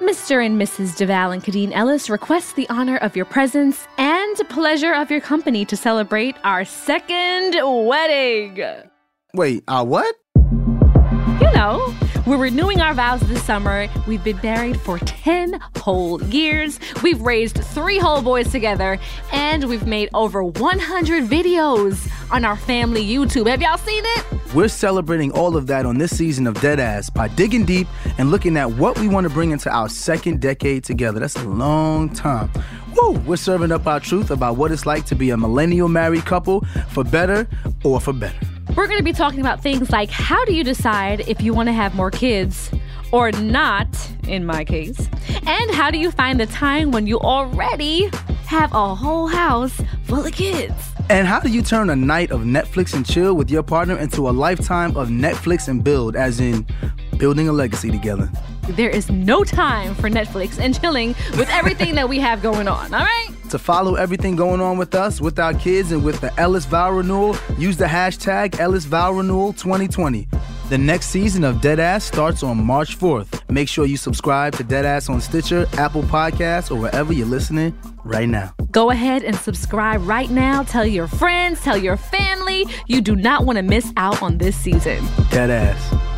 Mr. and Mrs. DeVale and Khadeen Ellis request the honor of your presence and pleasure of your company to celebrate our second wedding. Wait, our what? You know, we're renewing our vows this summer. We've been married for 10 whole years. We've raised three whole boys together, and we've made over 100 videos on our family YouTube. Have y'all seen it? We're celebrating all of that on this season of Deadass by digging deep and looking at what we want to bring into our second decade together. That's a long time. Woo! We're serving up our truth about what it's like to be a millennial married couple, for better or for better. We're going to be talking about things like how do you decide if you want to have more kids or not, in my case? And how do you find the time when you already have a whole house full of kids? And how do you turn a night of Netflix and chill with your partner into a lifetime of Netflix and build, as in building a legacy together? There is no time for Netflix and chilling with everything that we have going on, all right? To follow everything going on with us, with our kids, and with the Ellis Vow Renewal, use the hashtag Ellis Vow Renewal 2020. The next season of Deadass starts on March 4th. Make sure you subscribe to Deadass on Stitcher, Apple Podcasts, or wherever you're listening right now. Go ahead and subscribe right now. Tell your friends, tell your family. You do not want to miss out on this season. Deadass.